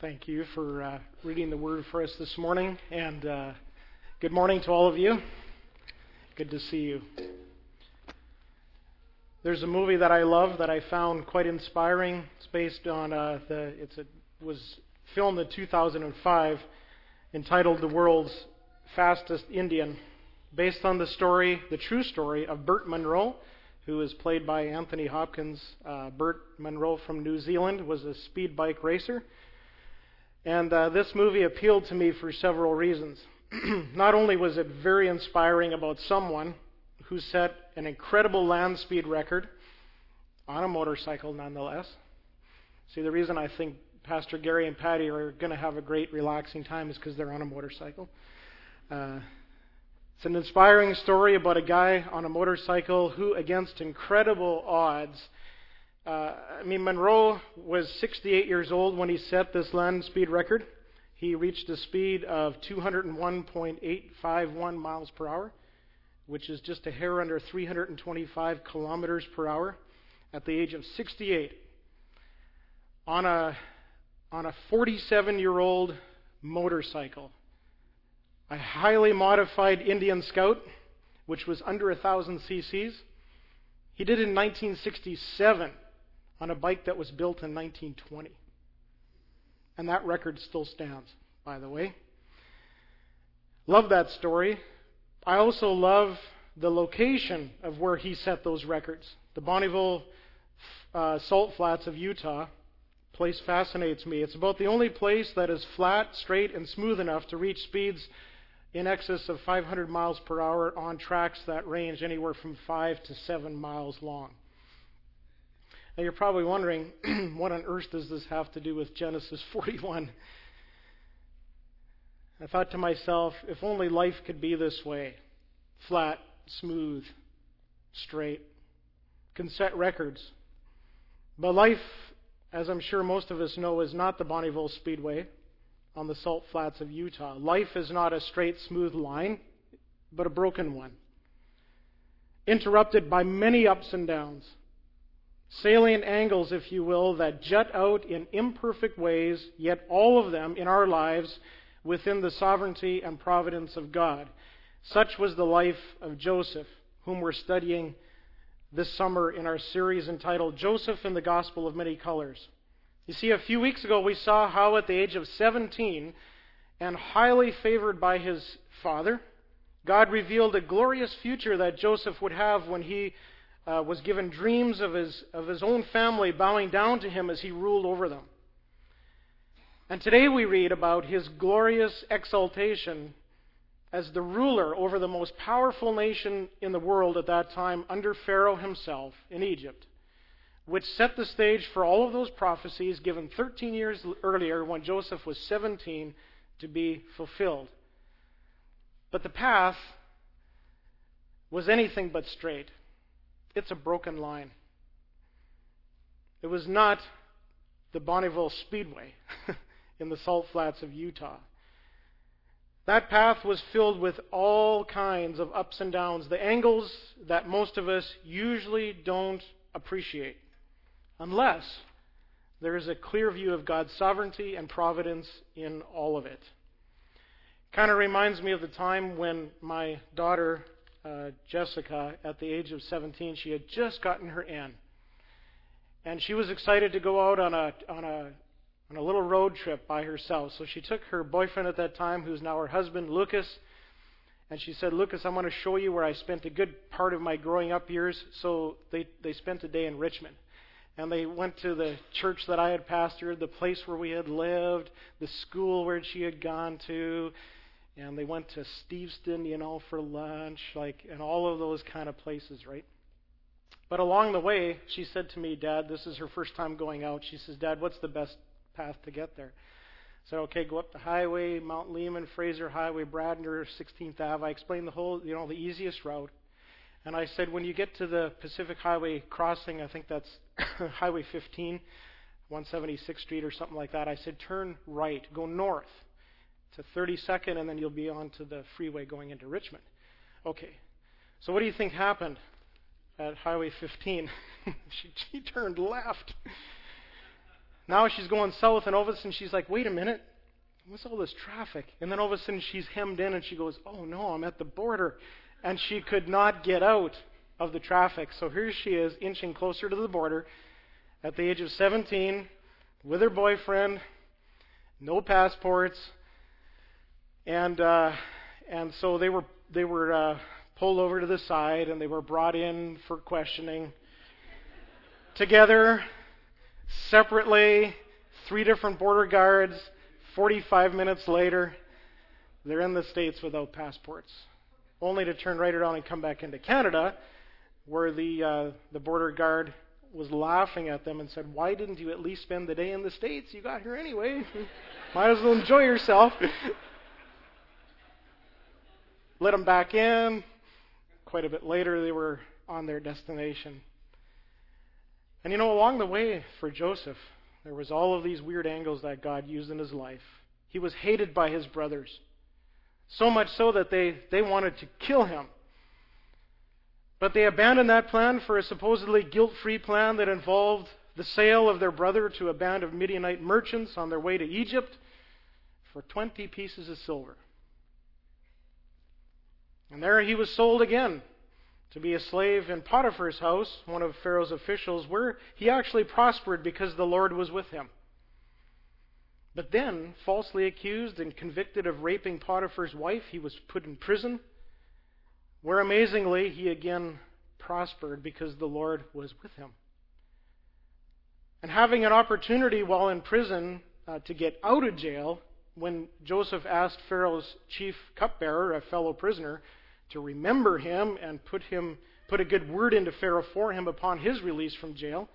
Thank you for uh, reading the word for us this morning, and uh, good morning to all of you. Good to see you. There's a movie that I love that I found quite inspiring. It's based on uh, the it's a was filmed in 2005, entitled "The World's Fastest Indian," based on the story, the true story of Burt Munro, who is played by Anthony Hopkins. Uh, Burt Munro from New Zealand was a speed bike racer and uh, this movie appealed to me for several reasons. Not only was it very inspiring about someone who set an incredible land speed record on a motorcycle, nonetheless. See, the reason I think Pastor Gary and Patty are going to have a great, relaxing time is because they're on a motorcycle. Uh, it's an inspiring story about a guy on a motorcycle who, against incredible odds, uh, I mean, Munro was 68 years old when he set this land speed record. He reached a speed of 201.851 miles per hour, which is just a hair under 325 kilometers per hour, at the age of 68, on a on a 47 year old motorcycle, a highly modified Indian Scout, which was under 1,000 cc's. He did it in 1967 on a bike that was built in 1920. And that record still stands, by the way. Love that story. I also love the location of where he set those records. The Bonneville uh, Salt Flats of Utah place fascinates me. It's about the only place that is flat, straight, and smooth enough to reach speeds in excess of 500 miles per hour on tracks that range anywhere from 5 to 7 miles long. Now you're probably wondering, what on earth does this have to do with Genesis 41? I thought to myself, if only life could be this way flat, smooth, straight, can set records. But life, as I'm sure most of us know, is not the Bonneville Speedway on the salt flats of Utah. Life is not a straight, smooth line, but a broken one, interrupted by many ups and downs salient angles, if you will, that jut out in imperfect ways, yet all of them in our lives within the sovereignty and providence of God. Such was the life of Joseph, whom we're studying this summer in our series entitled Joseph in the Gospel of Many Colors. You see, a few weeks ago we saw how at the age of 17, and highly favored by his father, God revealed a glorious future that Joseph would have when he uh, was given dreams of his, of his own family bowing down to him as he ruled over them. And today we read about his glorious exaltation as the ruler over the most powerful nation in the world at that time under Pharaoh himself in Egypt, which set the stage for all of those prophecies given 13 years earlier when Joseph was 17 to be fulfilled. But the path was anything but straight. It's a broken line. It was not the Bonneville Speedway in the salt flats of Utah. That path was filled with all kinds of ups and downs, the angles that most of us usually don't appreciate, unless there is a clear view of God's sovereignty and providence in all of it. Kind of reminds me of the time when my daughter uh, Jessica, at the age of 17, she had just gotten her N. And she was excited to go out on a, on a, on a little road trip by herself. So she took her boyfriend at that time, who's now her husband, Lucas, and she said, Lucas, I want to show you where I spent a good part of my growing up years. So they, they spent a day in Richmond. And they went to the church that I had pastored, the place where we had lived, the school where she had gone to, and they went to Steveston, you know, for lunch, like, and all of those kind of places, right? But along the way, she said to me, Dad, this is her first time going out. She says, Dad, what's the best path to get there? I said, okay, go up the highway, Mount Lehman, Fraser Highway, Bradner, 16th Ave. I explained the whole, you know, the easiest route. And I said, when you get to the Pacific Highway crossing, I think that's Highway 15, 176th Street or something like that, I said, turn right, go north to 32nd, and then you'll be on to the freeway going into Richmond. Okay. So what do you think happened at Highway 15? she, she turned left. now she's going south, and all of a sudden she's like, wait a minute, what's all this traffic? And then all of a sudden she's hemmed in and she goes, oh no, I'm at the border. And she could not get out of the traffic. So here she is, inching closer to the border at the age of 17 with her boyfriend, no passports. And, uh, and so they were, they were uh, pulled over to the side and they were brought in for questioning. Together, separately, three different border guards 45 minutes later, they're in the States without passports, only to turn right around and come back into Canada, where the, uh, the border guard was laughing at them and said, Why didn't you at least spend the day in the States? You got here anyway. Might as well enjoy yourself. Let them back in. Quite a bit later, they were on their destination. And you know, along the way for Joseph, there was all of these weird angles that God used in his life. He was hated by his brothers. So much so that they, they wanted to kill him. But they abandoned that plan for a supposedly guilt free plan that involved the sale of their brother to a band of Midianite merchants on their way to Egypt for 20 pieces of silver. And there he was sold again to be a slave in Potiphar's house, one of Pharaoh's officials, where he actually prospered because the Lord was with him. But then, falsely accused and convicted of raping Potiphar's wife, he was put in prison, where amazingly he again prospered because the Lord was with him. And having an opportunity while in prison uh, to get out of jail, when Joseph asked Pharaoh's chief cupbearer, a fellow prisoner, to remember him and put him put a good word into Pharaoh for him upon his release from jail,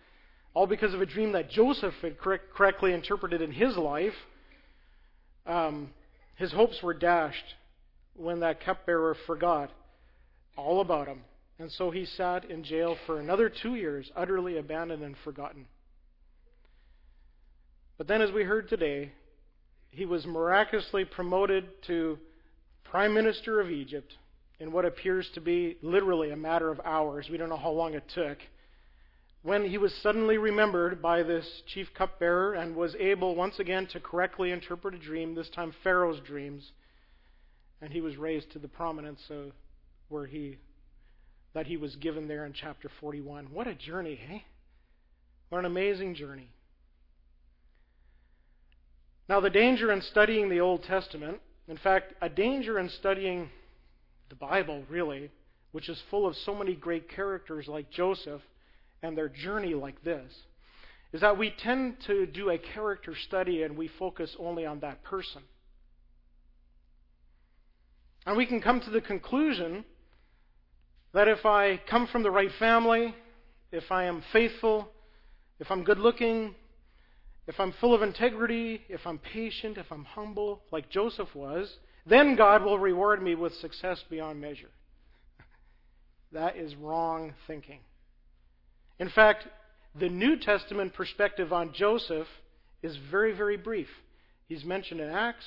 all because of a dream that Joseph had correct, correctly interpreted in his life. Um, his hopes were dashed when that cupbearer forgot all about him. And so he sat in jail for another two years, utterly abandoned and forgotten. But then, as we heard today, he was miraculously promoted to Prime Minister of Egypt in what appears to be literally a matter of hours. We don't know how long it took. When he was suddenly remembered by this chief cupbearer and was able once again to correctly interpret a dream, this time Pharaoh's dreams, and he was raised to the prominence of where he that he was given there in chapter 41. What a journey, eh? What an amazing journey. Now, the danger in studying the Old Testament, in fact, a danger in studying the Bible, really, which is full of so many great characters like Joseph and their journey like this, is that we tend to do a character study and we focus only on that person. And we can come to the conclusion that if I come from the right family, if I am faithful, if I'm good looking, if I'm full of integrity, if I'm patient, if I'm humble, like Joseph was, then God will reward me with success beyond measure. That is wrong thinking. In fact, the New Testament perspective on Joseph is very, very brief. He's mentioned in Acts,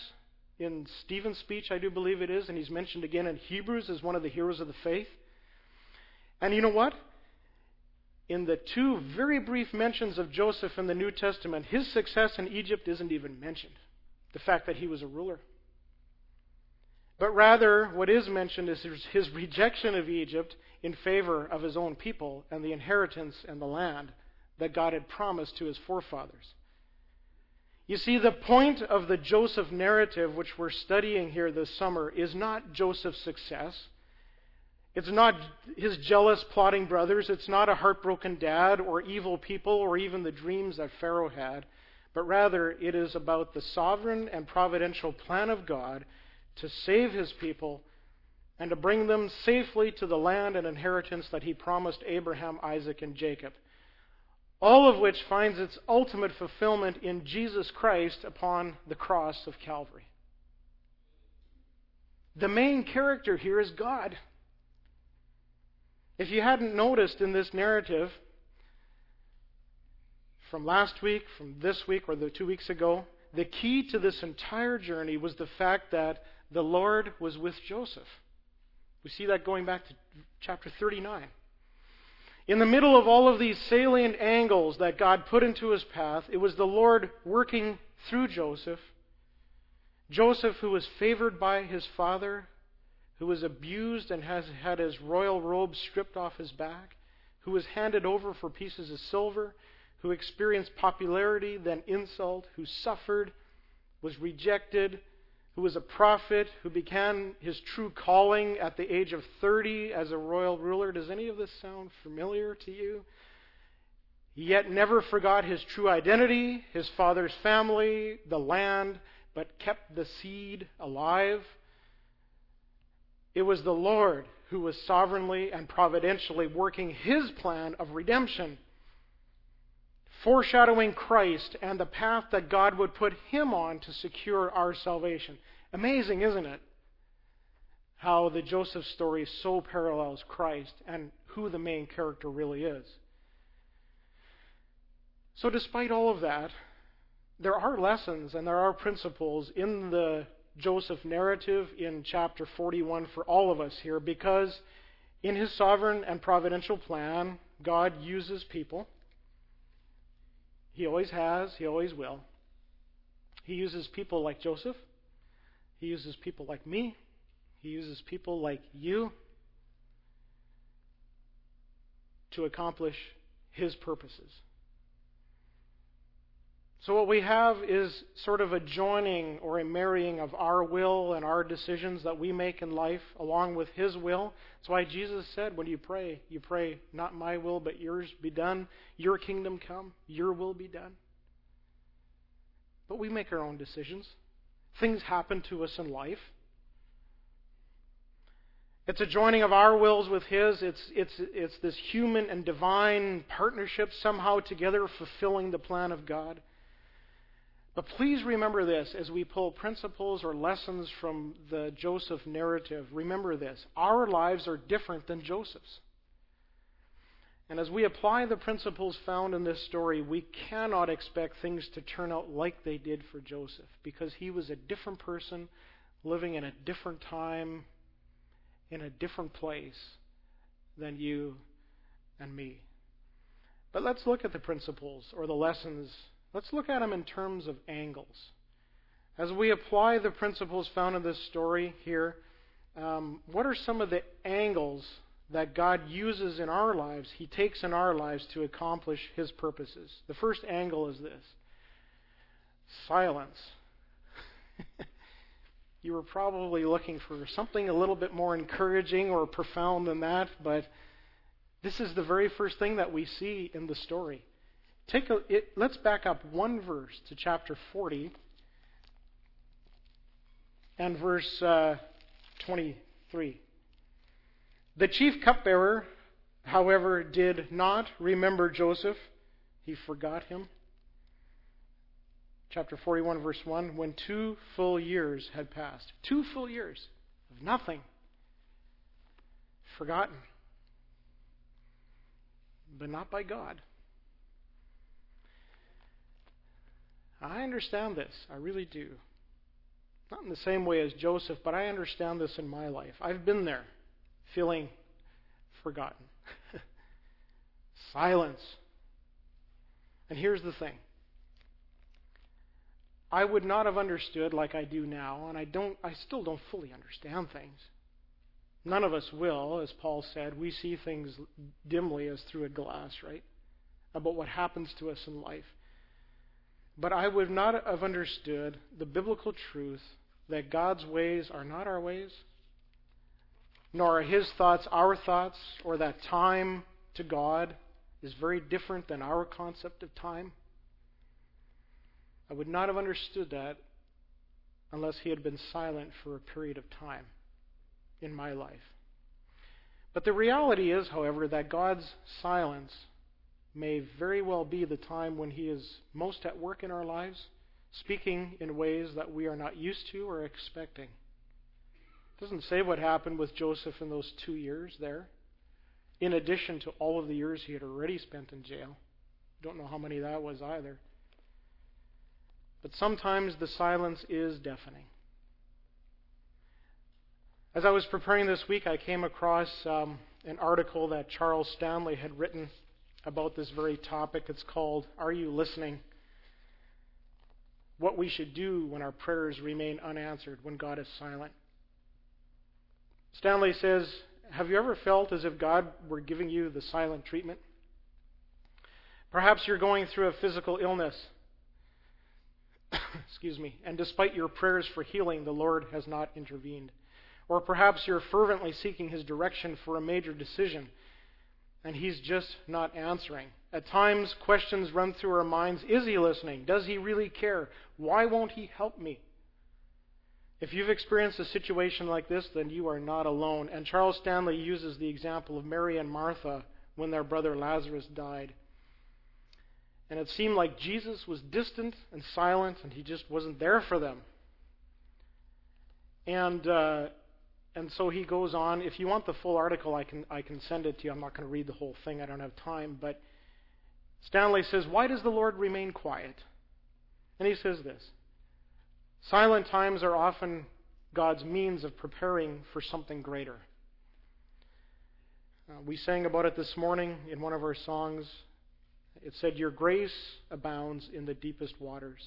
in Stephen's speech, I do believe it is, and he's mentioned again in Hebrews as one of the heroes of the faith. And you know what? In the two very brief mentions of Joseph in the New Testament, his success in Egypt isn't even mentioned. The fact that he was a ruler. But rather, what is mentioned is his rejection of Egypt in favor of his own people and the inheritance and the land that God had promised to his forefathers. You see, the point of the Joseph narrative, which we're studying here this summer, is not Joseph's success. It's not his jealous, plotting brothers. It's not a heartbroken dad or evil people or even the dreams that Pharaoh had. But rather, it is about the sovereign and providential plan of God to save his people and to bring them safely to the land and inheritance that he promised Abraham, Isaac, and Jacob. All of which finds its ultimate fulfillment in Jesus Christ upon the cross of Calvary. The main character here is God. If you hadn't noticed in this narrative, from last week, from this week, or the two weeks ago, the key to this entire journey was the fact that the Lord was with Joseph. We see that going back to chapter 39. In the middle of all of these salient angles that God put into his path, it was the Lord working through Joseph. Joseph, who was favored by his father, who was abused and has had his royal robe stripped off his back, who was handed over for pieces of silver, who experienced popularity, then insult, who suffered, was rejected, who was a prophet, who began his true calling at the age of 30 as a royal ruler. Does any of this sound familiar to you? He yet never forgot his true identity, his father's family, the land, but kept the seed alive. It was the Lord who was sovereignly and providentially working his plan of redemption foreshadowing Christ and the path that God would put him on to secure our salvation. Amazing, isn't it? How the Joseph story so parallels Christ and who the main character really is. So, despite all of that, there are lessons and there are principles in the Joseph narrative in chapter 41 for all of us here because in his sovereign and providential plan, God uses people he always has, he always will. He uses people like Joseph. He uses people like me. He uses people like you to accomplish his purposes. So, what we have is sort of a joining or a marrying of our will and our decisions that we make in life along with His will. That's why Jesus said, when you pray, you pray, not my will, but yours be done. Your kingdom come, your will be done. But we make our own decisions. Things happen to us in life. It's a joining of our wills with His. It's, it's, it's this human and divine partnership somehow together fulfilling the plan of God. But please remember this as we pull principles or lessons from the Joseph narrative. Remember this our lives are different than Joseph's. And as we apply the principles found in this story, we cannot expect things to turn out like they did for Joseph because he was a different person living in a different time, in a different place than you and me. But let's look at the principles or the lessons Let's look at them in terms of angles. As we apply the principles found in this story here, um, what are some of the angles that God uses in our lives, He takes in our lives to accomplish His purposes? The first angle is this silence. you were probably looking for something a little bit more encouraging or profound than that, but this is the very first thing that we see in the story. Take a, it, let's back up one verse to chapter 40 and verse uh, 23. The chief cupbearer, however, did not remember Joseph. He forgot him. Chapter 41, verse 1 when two full years had passed. Two full years of nothing. Forgotten. But not by God. I understand this. I really do. Not in the same way as Joseph, but I understand this in my life. I've been there, feeling forgotten. Silence. And here's the thing. I would not have understood like I do now, and I don't I still don't fully understand things. None of us will, as Paul said. We see things dimly as through a glass, right? About what happens to us in life. But I would not have understood the biblical truth that God's ways are not our ways, nor are His thoughts our thoughts, or that time to God is very different than our concept of time. I would not have understood that unless He had been silent for a period of time in my life. But the reality is, however, that God's silence may very well be the time when He is most at work in our lives, speaking in ways that we are not used to or expecting. It doesn't say what happened with Joseph in those two years there, in addition to all of the years he had already spent in jail. Don't know how many that was either. But sometimes the silence is deafening. As I was preparing this week, I came across um, an article that Charles Stanley had written about this very topic. It's called Are You Listening? What we should do when our prayers remain unanswered, when God is silent. Stanley says, Have you ever felt as if God were giving you the silent treatment? Perhaps you're going through a physical illness. Excuse me. And despite your prayers for healing, the Lord has not intervened. Or perhaps you're fervently seeking His direction for a major decision, and He's just not answering. At times, questions run through our minds Is He listening? Does He really care? Why won't He help me? If you've experienced a situation like this, then you are not alone. And Charles Stanley uses the example of Mary and Martha when their brother Lazarus died. And it seemed like Jesus was distant and silent, and he just wasn't there for them. And uh, and so he goes on. If you want the full article, I can I can send it to you. I'm not going to read the whole thing. I don't have time. But Stanley says, "Why does the Lord remain quiet?" And he says this: Silent times are often God's means of preparing for something greater. Uh, we sang about it this morning in one of our songs. It said, Your grace abounds in the deepest waters.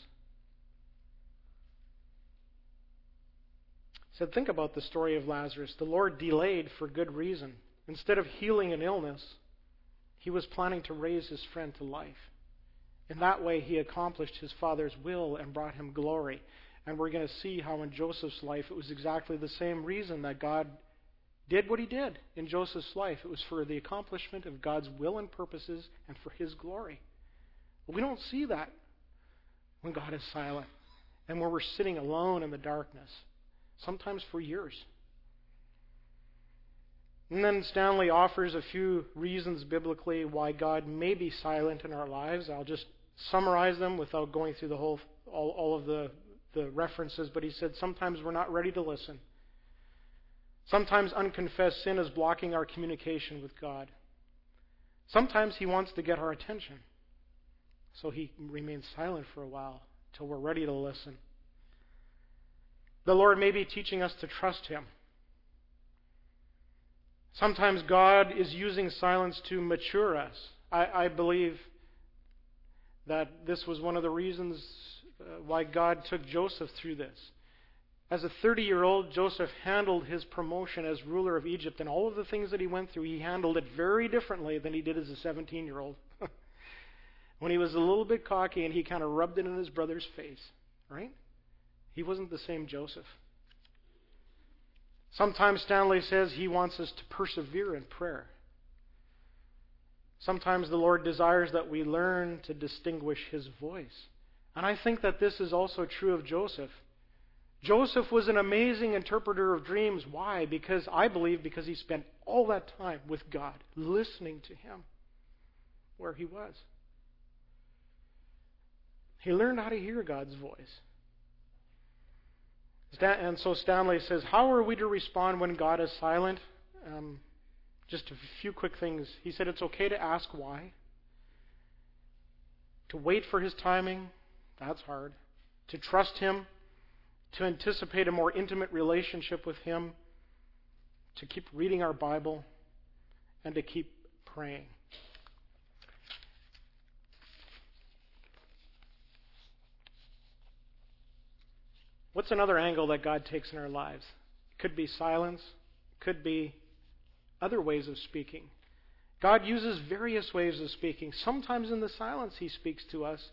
Said, Think about the story of Lazarus. The Lord delayed for good reason. Instead of healing an illness, he was planning to raise his friend to life. In that way, he accomplished his Father's will and brought him glory. And we're going to see how in Joseph's life it was exactly the same reason that God did what he did in Joseph's life. It was for the accomplishment of God's will and purposes and for his glory. But we don't see that when God is silent and when we're sitting alone in the darkness sometimes for years. And then Stanley offers a few reasons biblically why God may be silent in our lives. I'll just summarize them without going through the whole all, all of the, the references, but he said sometimes we're not ready to listen. Sometimes unconfessed sin is blocking our communication with God. Sometimes he wants to get our attention. So he remains silent for a while till we're ready to listen. The Lord may be teaching us to trust Him. Sometimes God is using silence to mature us. I, I believe that this was one of the reasons uh, why God took Joseph through this. As a 30 year old, Joseph handled his promotion as ruler of Egypt, and all of the things that he went through, he handled it very differently than he did as a 17 year old. when he was a little bit cocky and he kind of rubbed it in his brother's face, right? He wasn't the same Joseph. Sometimes Stanley says he wants us to persevere in prayer. Sometimes the Lord desires that we learn to distinguish his voice. And I think that this is also true of Joseph. Joseph was an amazing interpreter of dreams. Why? Because I believe because he spent all that time with God, listening to him where he was. He learned how to hear God's voice. And so Stanley says, How are we to respond when God is silent? Um, just a few quick things. He said it's okay to ask why. To wait for his timing, that's hard. To trust him, to anticipate a more intimate relationship with him, to keep reading our Bible, and to keep praying. What's another angle that God takes in our lives? It could be silence, could be other ways of speaking. God uses various ways of speaking. Sometimes in the silence, He speaks to us.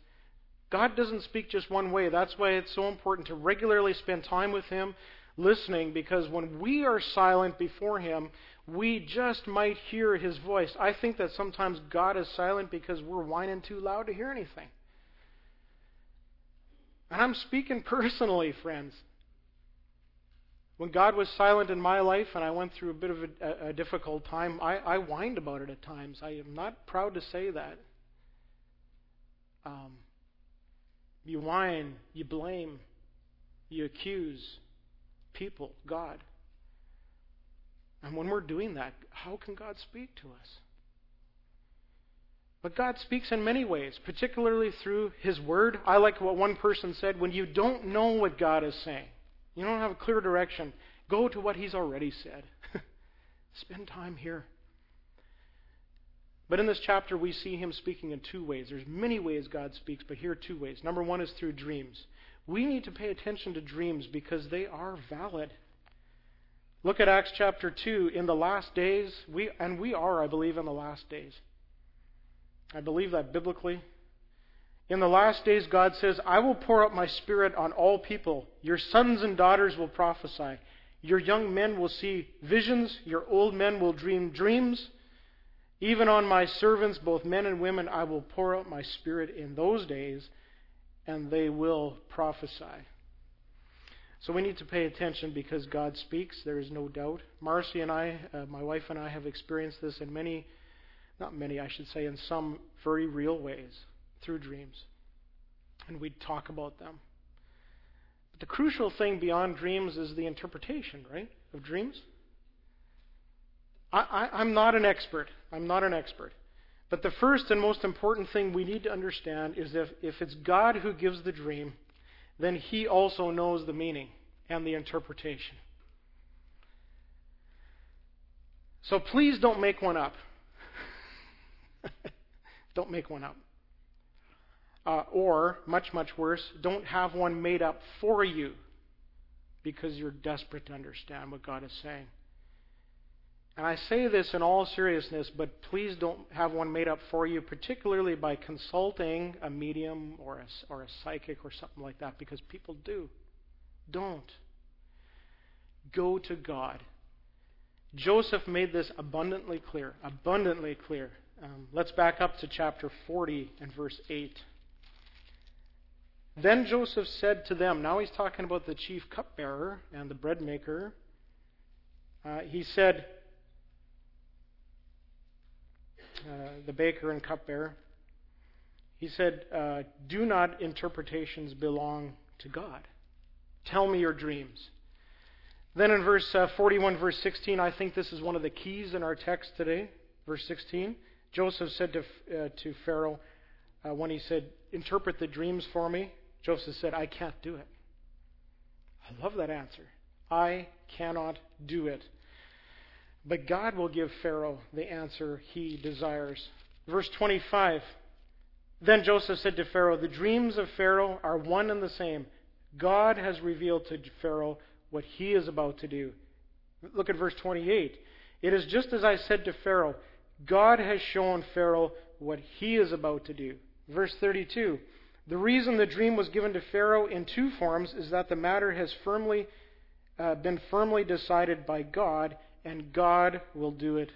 God doesn't speak just one way. That's why it's so important to regularly spend time with Him, listening, because when we are silent before Him, we just might hear His voice. I think that sometimes God is silent because we're whining too loud to hear anything. And I'm speaking personally, friends. When God was silent in my life and I went through a bit of a, a, difficult time, I, I whined about it at times. I am not proud to say that. Um, you whine, you blame, you accuse people, God. And when we're doing that, how can God speak to us? But God speaks in many ways, particularly through His Word. I like what one person said when you don't know what God is saying, you don't have a clear direction, go to what He's already said. Spend time here. But in this chapter, we see him speaking in two ways. There's many ways God speaks, but here are two ways. Number one is through dreams. We need to pay attention to dreams because they are valid. Look at Acts chapter 2. In the last days, we, and we are, I believe, in the last days. I believe that biblically. In the last days, God says, I will pour out my spirit on all people. Your sons and daughters will prophesy. Your young men will see visions. Your old men will dream dreams. Even on my servants, both men and women, I will pour out my spirit in those days, and they will prophesy. So we need to pay attention because God speaks, there is no doubt. Marcy and I, uh, my wife and I, have experienced this in many, not many, I should say, in some very real ways through dreams. And we'd talk about them. But the crucial thing beyond dreams is the interpretation, right, of dreams. I, I, I'm not an expert. I'm not an expert. But the first and most important thing we need to understand is if, if it's God who gives the dream, then He also knows the meaning and the interpretation. So please don't make one up. don't make one up. Uh, or, much, much worse, don't have one made up for you because you're desperate to understand what God is saying. And I say this in all seriousness, but please don't have one made up for you, particularly by consulting a medium or a, or a psychic or something like that, because people do. Don't. Go to God. Joseph made this abundantly clear. Abundantly clear. Um, let's back up to chapter 40 and verse 8. Then Joseph said to them, now he's talking about the chief cupbearer and the bread maker. Uh, he said, uh, the baker and cupbearer, he said, uh, Do not interpretations belong to God? Tell me your dreams. Then in verse uh, 41, verse 16, I think this is one of the keys in our text today. Verse 16, Joseph said to, uh, to Pharaoh, uh, when he said, Interpret the dreams for me, Joseph said, I can't do it. I love that answer. I cannot do it. But God will give Pharaoh the answer he desires. Verse 25 Then Joseph said to Pharaoh, The dreams of Pharaoh are one and the same. God has revealed to Pharaoh what he is about to do. Look at verse 28. It is just as I said to Pharaoh, God has shown Pharaoh what he is about to do. Verse 32 the reason the dream was given to Pharaoh in two forms is that the matter has firmly uh, been firmly decided by God, and God will do it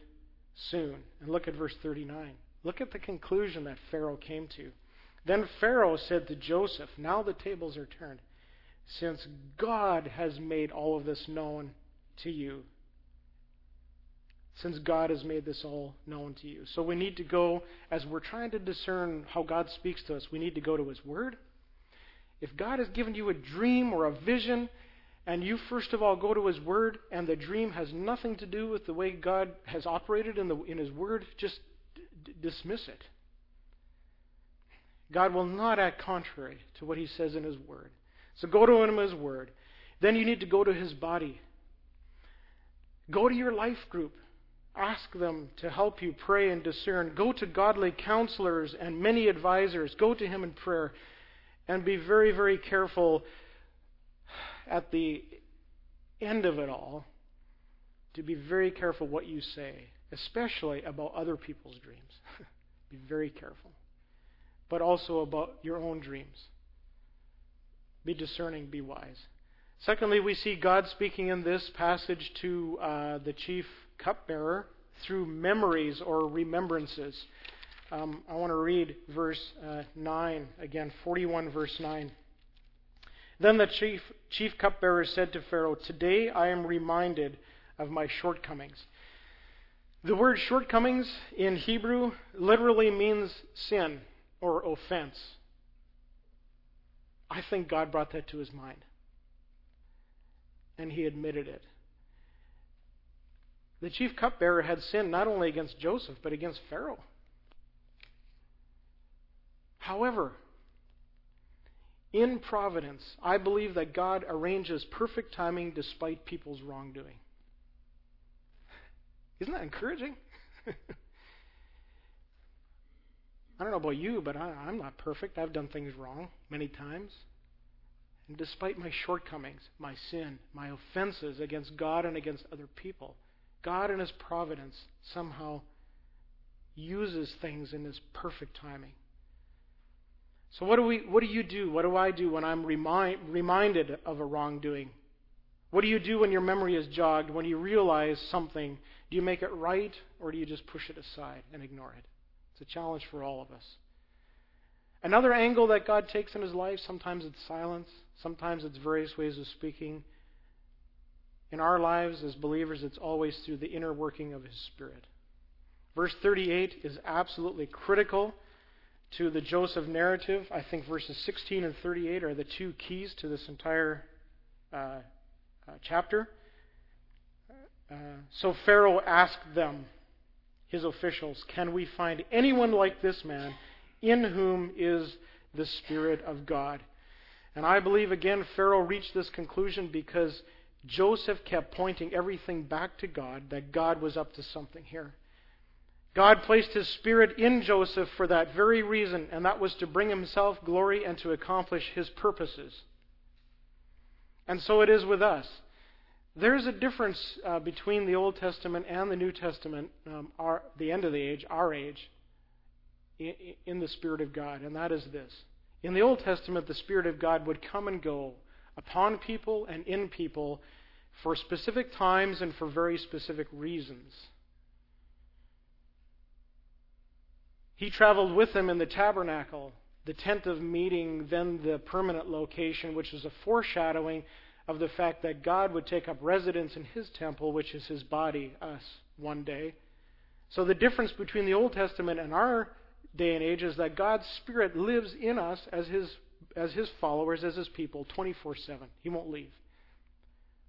soon. And look at verse 39. Look at the conclusion that Pharaoh came to. Then Pharaoh said to Joseph, Now the tables are turned. Since God has made all of this known to you, since God has made this all known to you. So we need to go, as we're trying to discern how God speaks to us, we need to go to His Word. If God has given you a dream or a vision, and you first of all go to His Word, and the dream has nothing to do with the way God has operated in, the, in His Word, just d- dismiss it. God will not act contrary to what He says in His Word. So go to Him in His Word. Then you need to go to His body. Go to your life group. Ask them to help you pray and discern. Go to godly counselors and many advisors. Go to Him in prayer. And be very, very careful at the end of it all to be very careful what you say, especially about other people's dreams. be very careful. But also about your own dreams. Be discerning, be wise. Secondly, we see God speaking in this passage to uh, the chief cupbearer through memories or remembrances. Um, I want to read verse uh, 9 again, 41 verse 9. Then the chief, chief cupbearer said to Pharaoh, Today I am reminded of my shortcomings. The word shortcomings in Hebrew literally means sin or offense. I think God brought that to his mind. And he admitted it. The chief cupbearer had sinned not only against Joseph, but against Pharaoh. However, in providence, I believe that God arranges perfect timing despite people's wrongdoing. Isn't that encouraging? I don't know about you, but I, I'm not perfect. I've done things wrong many times. And despite my shortcomings, my sin, my offenses against God and against other people, God in His providence somehow uses things in His perfect timing. So what do we what do you do? What do I do when I'm remind, reminded of a wrongdoing? What do you do when your memory is jogged, when you realize something? Do you make it right or do you just push it aside and ignore it? It's a challenge for all of us. Another angle that God takes in his life, sometimes it's silence, sometimes it's various ways of speaking. In our lives as believers, it's always through the inner working of his Spirit. Verse 38 is absolutely critical to the Joseph narrative. I think verses 16 and 38 are the two keys to this entire uh, uh, chapter. Uh, so Pharaoh asked them, his officials, Can we find anyone like this man in whom is the Spirit of God? And I believe, again, Pharaoh reached this conclusion because Joseph kept pointing everything back to God, that God was up to something here. God placed his Spirit in Joseph for that very reason, and that was to bring himself glory and to accomplish his purposes. And so it is with us. There's a difference uh, between the Old Testament and the New Testament, um, our, the end of the age, our age, in, in the Spirit of God, and that is this. In the Old Testament, the Spirit of God would come and go upon people and in people for specific times and for very specific reasons. He traveled with them in the tabernacle, the tent of meeting, then the permanent location, which was a foreshadowing of the fact that God would take up residence in his temple, which is his body, us, one day. So the difference between the Old Testament and our day and age is that God's Spirit lives in us as his, as his followers, as his people, 24 7. He won't leave.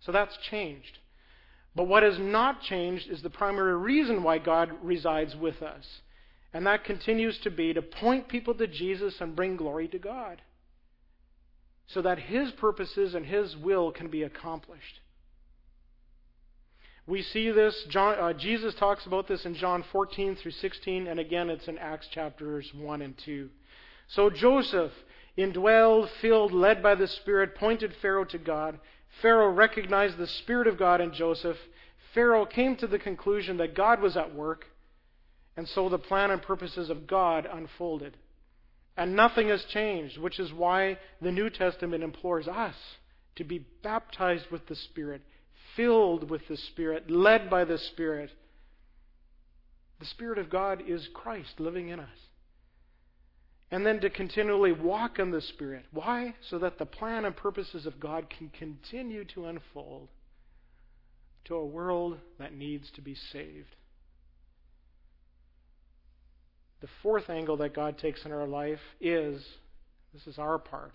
So that's changed. But what has not changed is the primary reason why God resides with us. And that continues to be to point people to Jesus and bring glory to God so that His purposes and His will can be accomplished. We see this, John, uh, Jesus talks about this in John 14 through 16, and again it's in Acts chapters 1 and 2. So Joseph, indwelled, filled, led by the Spirit, pointed Pharaoh to God. Pharaoh recognized the Spirit of God in Joseph. Pharaoh came to the conclusion that God was at work, and so the plan and purposes of God unfolded. And nothing has changed, which is why the New Testament implores us to be baptized with the Spirit, filled with the Spirit, led by the Spirit. The Spirit of God is Christ living in us. And then to continually walk in the Spirit. Why? So that the plan and purposes of God can continue to unfold to a world that needs to be saved. The fourth angle that God takes in our life is this is our part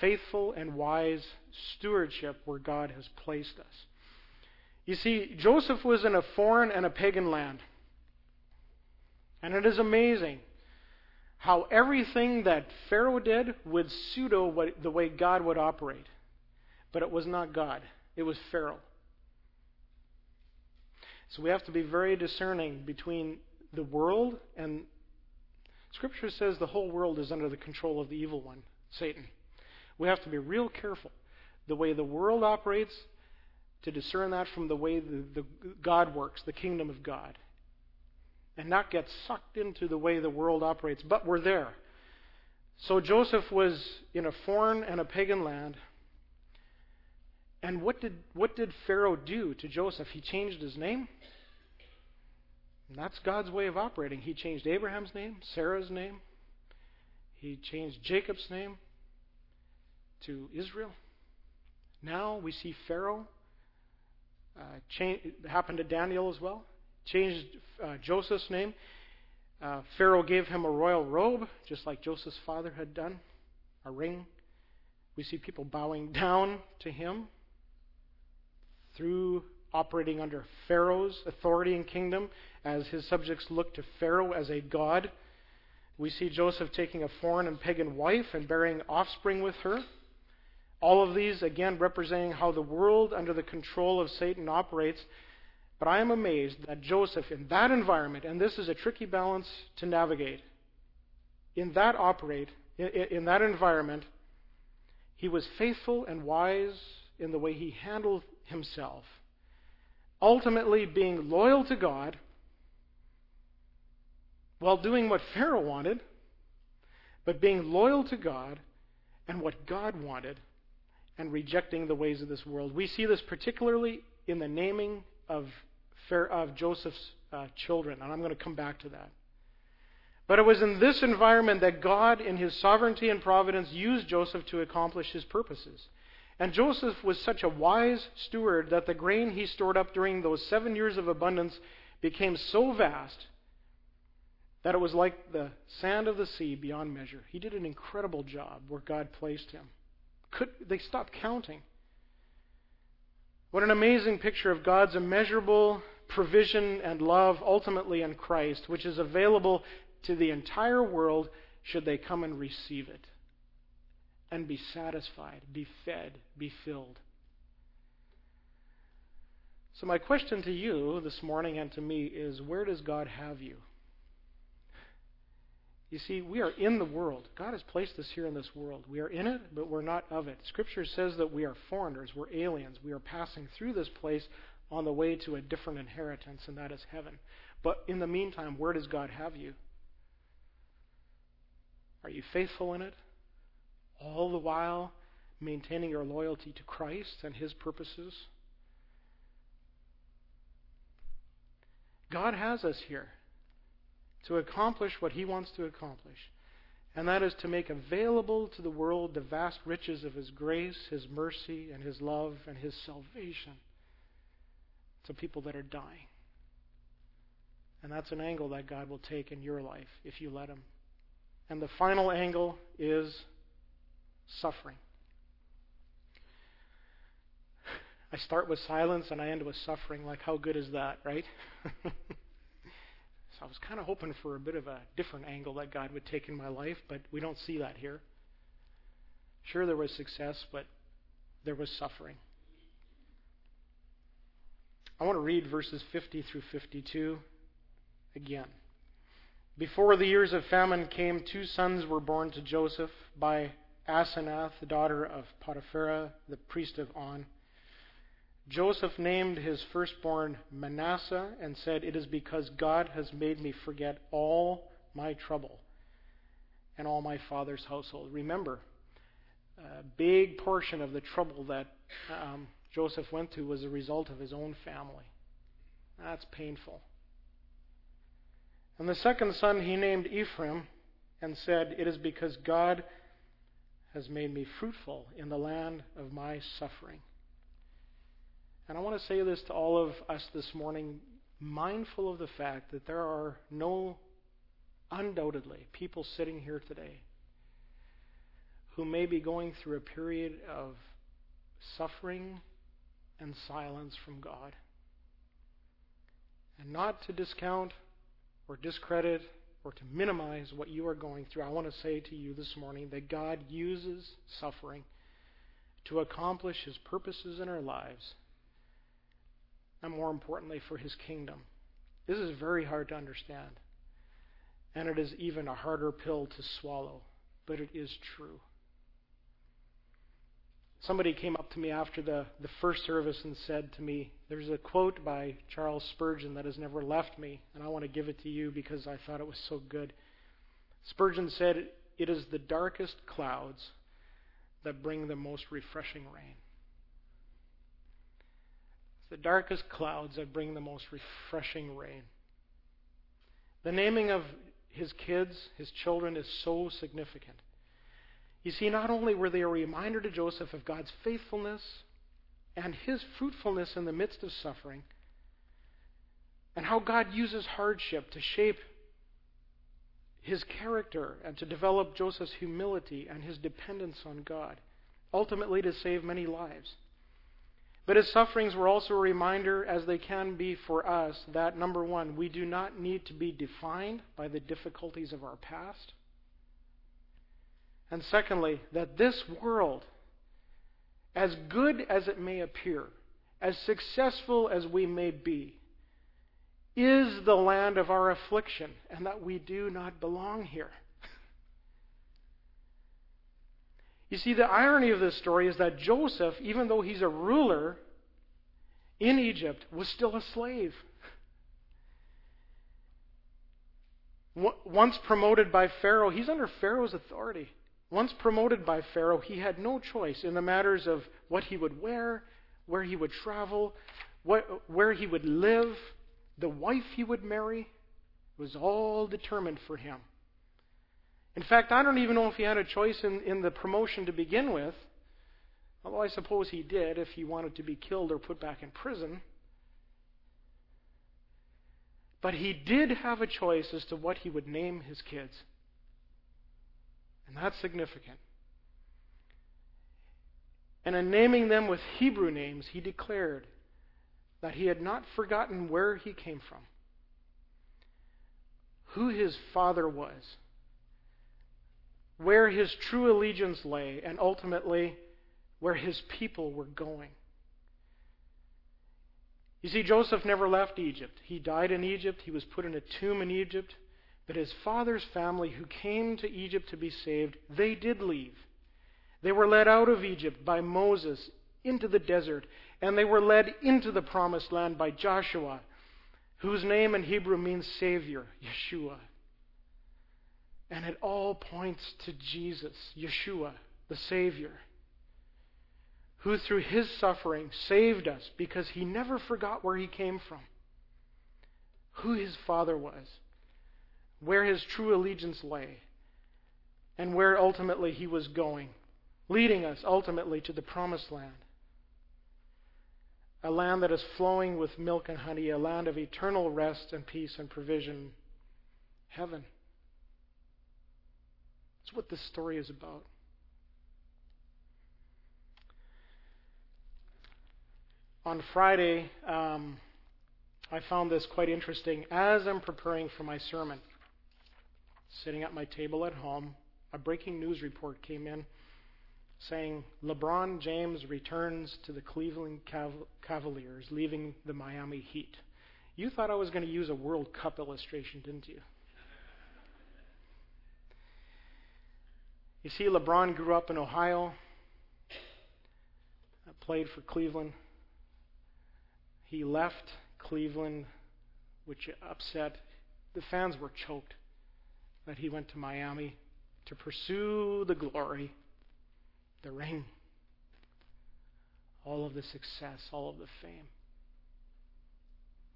faithful and wise stewardship where God has placed us. You see, Joseph was in a foreign and a pagan land. And it is amazing how everything that Pharaoh did would pseudo what, the way God would operate. But it was not God, it was Pharaoh. So we have to be very discerning between the world, and Scripture says the whole world is under the control of the evil one, Satan. We have to be real careful. The way the world operates, to discern that from the way the, the God works, the kingdom of God. And not get sucked into the way the world operates. But we're there. So Joseph was in a foreign and a pagan land. And what did, what did Pharaoh do to Joseph? He changed his name. And that's God's way of operating. He changed Abraham's name, Sarah's name. He changed Jacob's name to Israel. Now we see Pharaoh. Uh, change, happened to Daniel as well. Changed uh, Joseph's name. Uh, Pharaoh gave him a royal robe, just like Joseph's father had done, a ring. We see people bowing down to him through operating under Pharaoh's authority and kingdom as his subjects look to Pharaoh as a god. We see Joseph taking a foreign and pagan wife and bearing offspring with her. All of these, again, representing how the world under the control of Satan operates. But I am amazed that Joseph, in that environment, and this is a tricky balance to navigate, in that operate, in, in that environment, he was faithful and wise in the way he handled himself, ultimately being loyal to God while doing what Pharaoh wanted, but being loyal to God and what God wanted and rejecting the ways of this world. We see this particularly in the naming of, of Joseph's uh, children, and I'm going to come back to that. But it was in this environment that God, in his sovereignty and providence, used Joseph to accomplish his purposes. And Joseph was such a wise steward that the grain he stored up during those seven years of abundance became so vast that it was like the sand of the sea beyond measure. He did an incredible job where God placed him. Could they stopped counting? What an amazing picture of God's immeasurable provision and love ultimately in Christ, which is available to the entire world should they come and receive it and be satisfied, be fed, be filled. So, my question to you this morning and to me is where does God have you? You see, we are in the world. God has placed us here in this world. We are in it, but we're not of it. Scripture says that we are foreigners, we're aliens. We are passing through this place on the way to a different inheritance, and that is heaven. But in the meantime, where does God have you? Are you faithful in it? All the while maintaining your loyalty to Christ and His purposes? God has us here to accomplish what he wants to accomplish. And that is to make available to the world the vast riches of his grace, his mercy, and his love, and his salvation to people that are dying. And that's an angle that God will take in your life if you let him. And the final angle is suffering. I start with silence and I end with suffering. Like, how good is that, right? So I was kind of hoping for a bit of a different angle that God would take in my life, but we don't see that here. Sure, there was success, but there was suffering. I want to read verses 50 through 52 again. Before the years of famine came, two sons were born to Joseph by Asenath, the daughter of Potiphera, the priest of On. Joseph named his firstborn Manasseh and said, It is because God has made me forget all my trouble and all my father's household. Remember, a big portion of the trouble that um, Joseph went to was a result of his own family. That's painful. And the second son he named Ephraim and said, It is because God has made me fruitful in the land of my suffering. And I want to say this to all of us this morning, mindful of the fact that there are no, undoubtedly, people sitting here today who may be going through a period of suffering and silence from God. And not to discount or discredit or to minimize what you are going through, I want to say to you this morning that God uses suffering to accomplish His purposes in our lives and more importantly, for his kingdom. This is very hard to understand. And it is even a harder pill to swallow, but it is true. Somebody came up to me after the, the first service and said to me, There's a quote by Charles Spurgeon that has never left me, and I want to give it to you because I thought it was so good. Spurgeon said, It is the darkest clouds that bring the most refreshing rain It's the darkest clouds that bring the most refreshing rain. The naming of his kids, his children, is so significant. You see, not only were they a reminder to Joseph of God's faithfulness and his fruitfulness in the midst of suffering, and how God uses hardship to shape his character and to develop Joseph's humility and his dependence on God, ultimately to save many lives. But his sufferings were also a reminder, as they can be for us, that number one, we do not need to be defined by the difficulties of our past. And secondly, that this world, as good as it may appear, as successful as we may be, is the land of our affliction, and that we do not belong here. You see, the irony of this story is that Joseph, even though he's a ruler in Egypt, was still a slave. Once promoted by Pharaoh, he's under Pharaoh's authority. Once promoted by Pharaoh, he had no choice in the matters of what he would wear, where he would travel, what, where he would live, the wife he would marry. It was all determined for him. In fact, I don't even know if he had a choice in, in the promotion to begin with, although I suppose he did if he wanted to be killed or put back in prison. But he did have a choice as to what he would name his kids. And that's significant. And in naming them with Hebrew names, he declared that he had not forgotten where he came from, who his father was, where his true allegiance lay, and ultimately where his people were going. You see, Joseph never left Egypt. He died in Egypt, he was put in a tomb in Egypt. But his father's family, who came to Egypt to be saved, they did leave. They were led out of Egypt by Moses into the desert, and they were led into the promised land by Joshua, whose name in Hebrew means Savior, Yeshua. And it all points to Jesus, Yeshua, the Savior who through his suffering saved us because he never forgot where he came from, who his father was, where his true allegiance lay, and where ultimately he was going, leading us ultimately to the promised land. A land that is flowing with milk and honey, a land of eternal rest and peace and provision. Heaven. That's what this story is about. on Friday, um, I found this quite interesting. As I'm preparing for my sermon, sitting at my table at home, a breaking news report came in saying LeBron James returns to the Cleveland Cav- Cavaliers, leaving the Miami Heat. You thought I was going to use a World Cup illustration, didn't you? You see, LeBron grew up in Ohio, played for Cleveland, he left Cleveland, which upset the fans were choked that he went to Miami to pursue the glory, the ring, all of the success, all of the fame,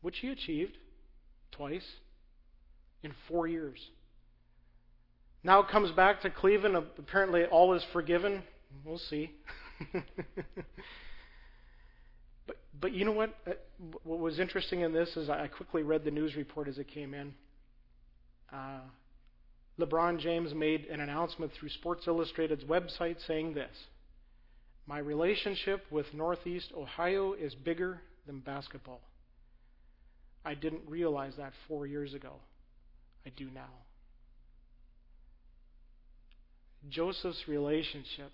which he achieved twice in four years. Now it comes back to Cleveland. Apparently, all is forgiven. We'll see. But you know what? Uh, what was interesting in this is I quickly read the news report as it came in. Uh, LeBron James made an announcement through Sports Illustrated's website saying this My relationship with Northeast Ohio is bigger than basketball. I didn't realize that four years ago. I do now. Joseph's relationship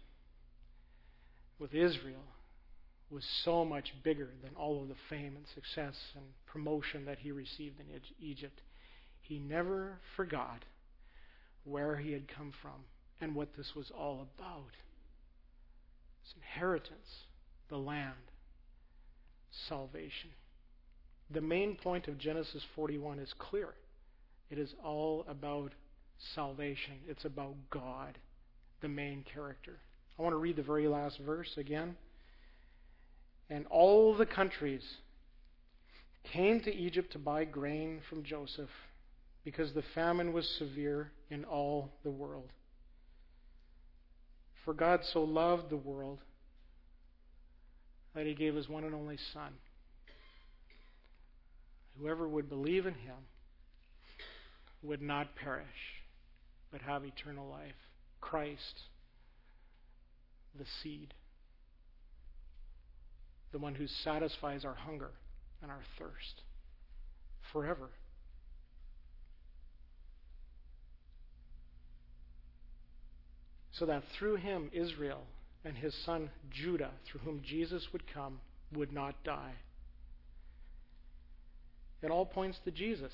with Israel was so much bigger than all of the fame and success and promotion that he received in Egypt. He never forgot where he had come from and what this was all about. His inheritance, the land, salvation. The main point of Genesis 41 is clear. It is all about salvation. It's about God, the main character. I want to read the very last verse again. And all the countries came to Egypt to buy grain from Joseph because the famine was severe in all the world. For God so loved the world that he gave his one and only Son. Whoever would believe in him would not perish, but have eternal life. Christ, the seed the one who satisfies our hunger and our thirst forever. So that through him, Israel and his son Judah, through whom Jesus would come, would not die. It all points to Jesus,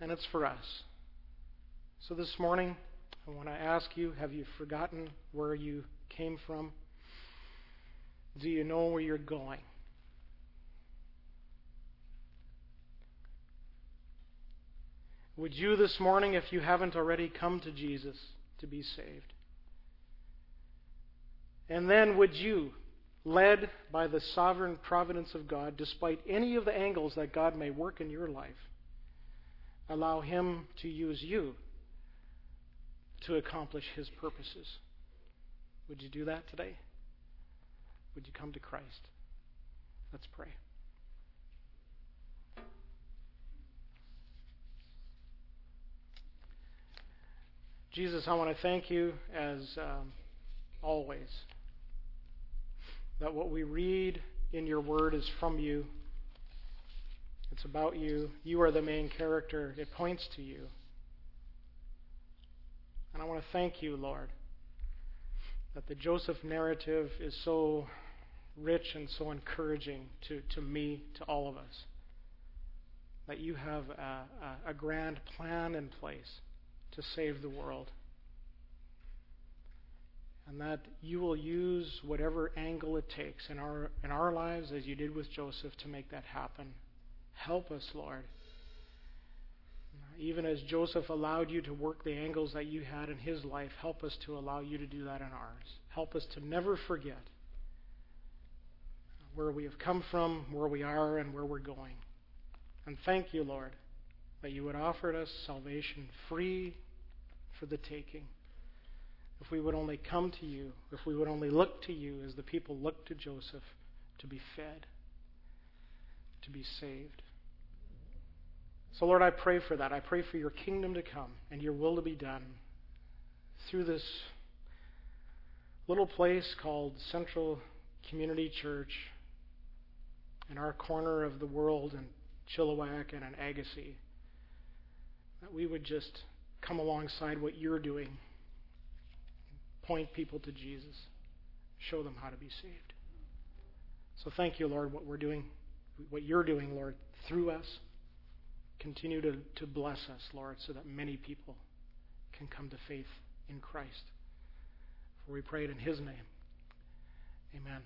and it's for us. So this morning, I want to ask you have you forgotten where you came from? Do you know where you're going? Would you this morning, if you haven't already come to Jesus to be saved? And then would you, led by the sovereign providence of God, despite any of the angles that God may work in your life, allow Him to use you to accomplish His purposes? Would you do that today? Would you come to Christ? Let's pray. Jesus, I want to thank you as um, always that what we read in your word is from you. It's about you. You are the main character. It points to you. And I want to thank you, Lord, that the Joseph narrative is so rich and so encouraging to, to me, to all of us. That you have a, a, a grand plan in place to save the world. And that you will use whatever angle it takes in our, in our lives, as you did with Joseph, to make that happen. Help us, Lord. Even as Joseph allowed you to work the angles that you had in his life, help us to allow you to do that in ours. Help us to never forget where we have come from, where we are, and where we're going. And thank you, Lord, that you would offer us salvation free for the taking. If we would only come to you, if we would only look to you as the people looked to Joseph to be fed, to be saved. So, Lord, I pray for that. I pray for your kingdom to come and your will to be done through this little place called Central Community Church in our corner of the world in Chilliwack and in Agassiz. That we would just come alongside what you're doing, point people to Jesus, show them how to be saved. So thank you, Lord, what we're doing, what you're doing, Lord, through us. Continue to, to bless us, Lord, so that many people can come to faith in Christ. For we pray it in His name. Amen.